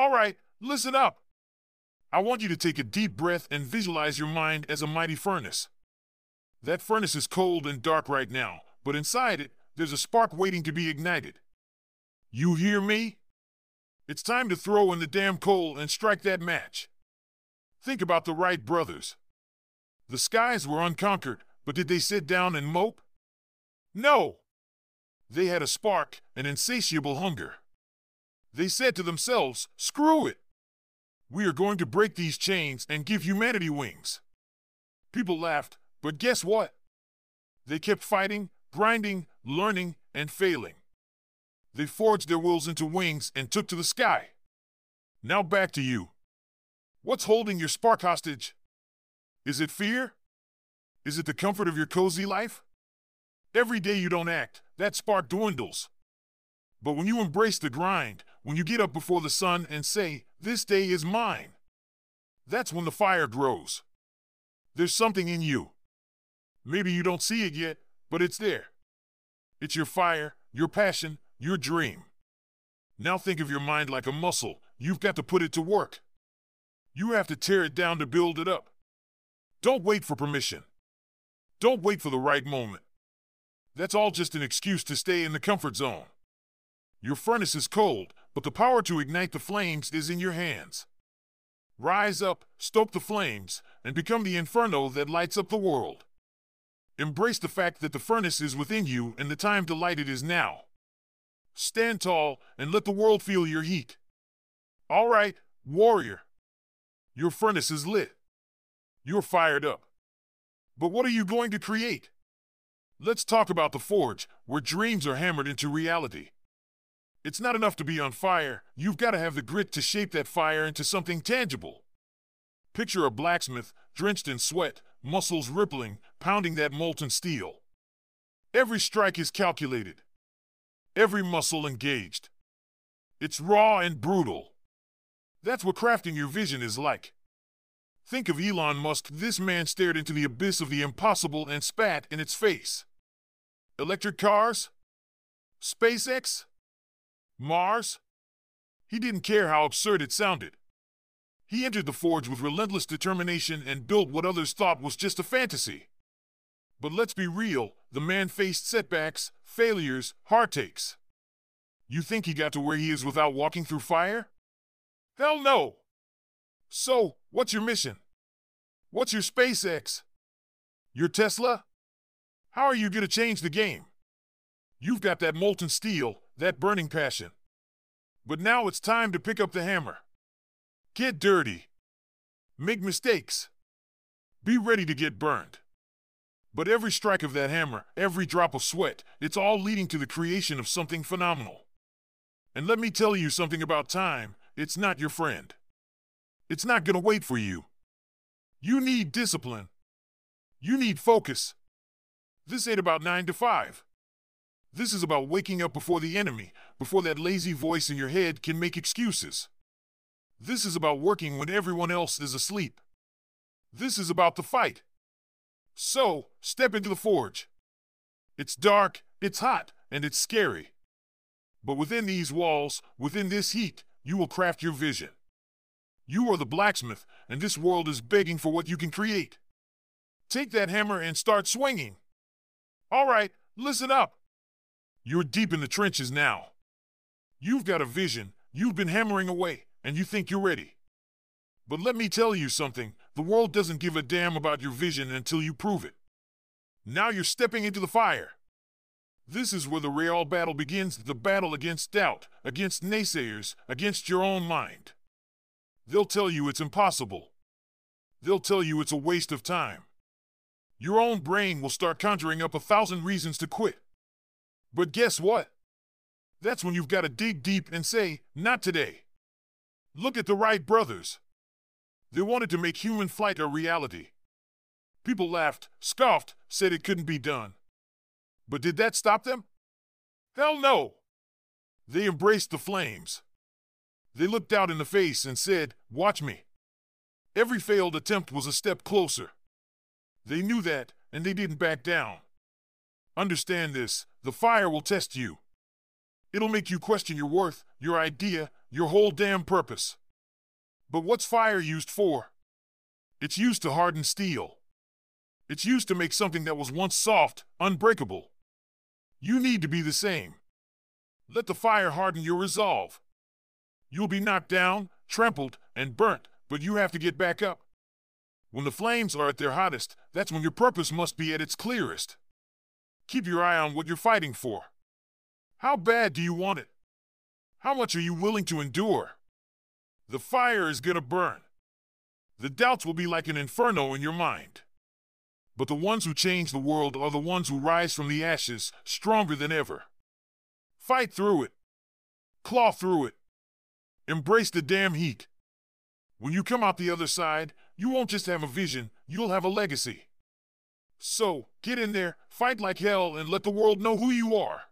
All right, listen up. I want you to take a deep breath and visualize your mind as a mighty furnace. That furnace is cold and dark right now, but inside it, there's a spark waiting to be ignited. You hear me? It's time to throw in the damn coal and strike that match. Think about the Wright brothers. The skies were unconquered, but did they sit down and mope? No! They had a spark, an insatiable hunger. They said to themselves, screw it! We are going to break these chains and give humanity wings. People laughed, but guess what? They kept fighting, grinding, learning, and failing. They forged their wills into wings and took to the sky. Now back to you. What's holding your spark hostage? Is it fear? Is it the comfort of your cozy life? Every day you don't act, that spark dwindles. But when you embrace the grind, when you get up before the sun and say, This day is mine, that's when the fire grows. There's something in you. Maybe you don't see it yet, but it's there. It's your fire, your passion, your dream. Now think of your mind like a muscle. You've got to put it to work. You have to tear it down to build it up. Don't wait for permission. Don't wait for the right moment. That's all just an excuse to stay in the comfort zone. Your furnace is cold, but the power to ignite the flames is in your hands. Rise up, stoke the flames, and become the inferno that lights up the world. Embrace the fact that the furnace is within you and the time to light it is now. Stand tall and let the world feel your heat. All right, warrior. Your furnace is lit. You're fired up. But what are you going to create? Let's talk about the forge, where dreams are hammered into reality. It's not enough to be on fire, you've got to have the grit to shape that fire into something tangible. Picture a blacksmith, drenched in sweat, muscles rippling, pounding that molten steel. Every strike is calculated, every muscle engaged. It's raw and brutal. That's what crafting your vision is like. Think of Elon Musk. This man stared into the abyss of the impossible and spat in its face. Electric cars? SpaceX? Mars? He didn't care how absurd it sounded. He entered the forge with relentless determination and built what others thought was just a fantasy. But let's be real, the man faced setbacks, failures, heartaches. You think he got to where he is without walking through fire? Hell no! So, what's your mission? What's your SpaceX? Your Tesla? How are you going to change the game? You've got that molten steel, that burning passion. But now it's time to pick up the hammer. Get dirty. Make mistakes. Be ready to get burned. But every strike of that hammer, every drop of sweat, it's all leading to the creation of something phenomenal. And let me tell you something about time it's not your friend. It's not gonna wait for you. You need discipline. You need focus. This ain't about nine to five. This is about waking up before the enemy, before that lazy voice in your head can make excuses. This is about working when everyone else is asleep. This is about the fight. So, step into the forge. It's dark, it's hot, and it's scary. But within these walls, within this heat, you will craft your vision. You are the blacksmith, and this world is begging for what you can create. Take that hammer and start swinging. All right, listen up. You're deep in the trenches now. You've got a vision, you've been hammering away, and you think you're ready. But let me tell you something the world doesn't give a damn about your vision until you prove it. Now you're stepping into the fire. This is where the real battle begins the battle against doubt, against naysayers, against your own mind. They'll tell you it's impossible. They'll tell you it's a waste of time. Your own brain will start conjuring up a thousand reasons to quit. But guess what? That's when you've got to dig deep and say, not today. Look at the Wright brothers. They wanted to make human flight a reality. People laughed, scoffed, said it couldn't be done. But did that stop them? Hell no! They embraced the flames. They looked out in the face and said, Watch me. Every failed attempt was a step closer. They knew that, and they didn't back down. Understand this the fire will test you. It'll make you question your worth, your idea, your whole damn purpose. But what's fire used for? It's used to harden steel. It's used to make something that was once soft, unbreakable. You need to be the same. Let the fire harden your resolve. You'll be knocked down, trampled, and burnt, but you have to get back up. When the flames are at their hottest, that's when your purpose must be at its clearest. Keep your eye on what you're fighting for. How bad do you want it? How much are you willing to endure? The fire is gonna burn. The doubts will be like an inferno in your mind. But the ones who change the world are the ones who rise from the ashes stronger than ever. Fight through it. Claw through it. Embrace the damn heat. When you come out the other side, you won't just have a vision, you'll have a legacy. So, get in there, fight like hell, and let the world know who you are.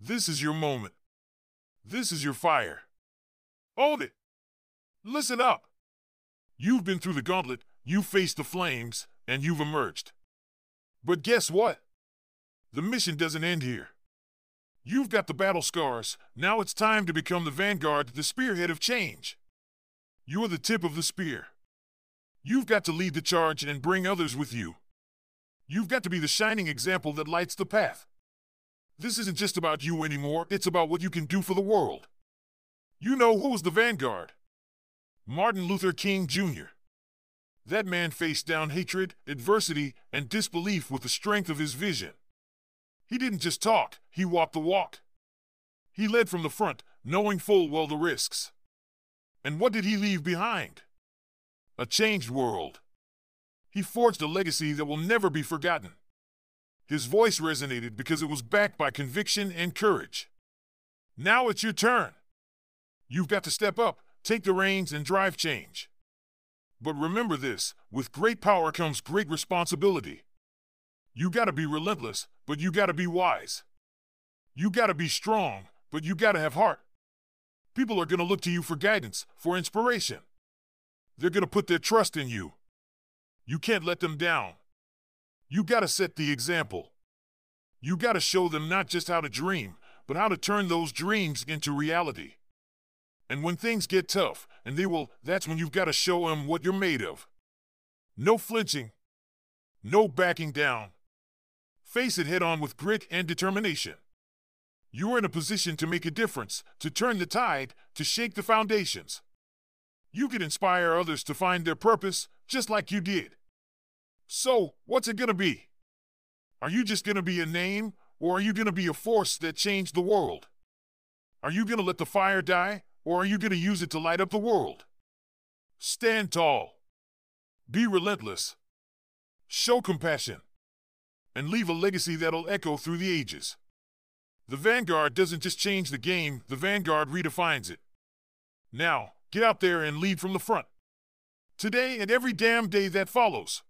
This is your moment. This is your fire. Hold it. Listen up. You've been through the gauntlet, you've faced the flames, and you've emerged. But guess what? The mission doesn't end here. You've got the battle scars, now it's time to become the vanguard, the spearhead of change. You're the tip of the spear. You've got to lead the charge and bring others with you. You've got to be the shining example that lights the path. This isn't just about you anymore, it's about what you can do for the world. You know who's the vanguard? Martin Luther King Jr. That man faced down hatred, adversity, and disbelief with the strength of his vision. He didn't just talk, he walked the walk. He led from the front, knowing full well the risks. And what did he leave behind? A changed world. He forged a legacy that will never be forgotten. His voice resonated because it was backed by conviction and courage. Now it's your turn. You've got to step up, Take the reins and drive change. But remember this with great power comes great responsibility. You gotta be relentless, but you gotta be wise. You gotta be strong, but you gotta have heart. People are gonna look to you for guidance, for inspiration. They're gonna put their trust in you. You can't let them down. You gotta set the example. You gotta show them not just how to dream, but how to turn those dreams into reality. And when things get tough, and they will, that's when you've got to show them what you're made of. No flinching. No backing down. Face it head on with grit and determination. You're in a position to make a difference, to turn the tide, to shake the foundations. You can inspire others to find their purpose, just like you did. So, what's it gonna be? Are you just gonna be a name, or are you gonna be a force that changed the world? Are you gonna let the fire die, or are you gonna use it to light up the world? Stand tall. Be relentless. Show compassion. And leave a legacy that'll echo through the ages. The Vanguard doesn't just change the game, the Vanguard redefines it. Now, get out there and lead from the front. Today and every damn day that follows.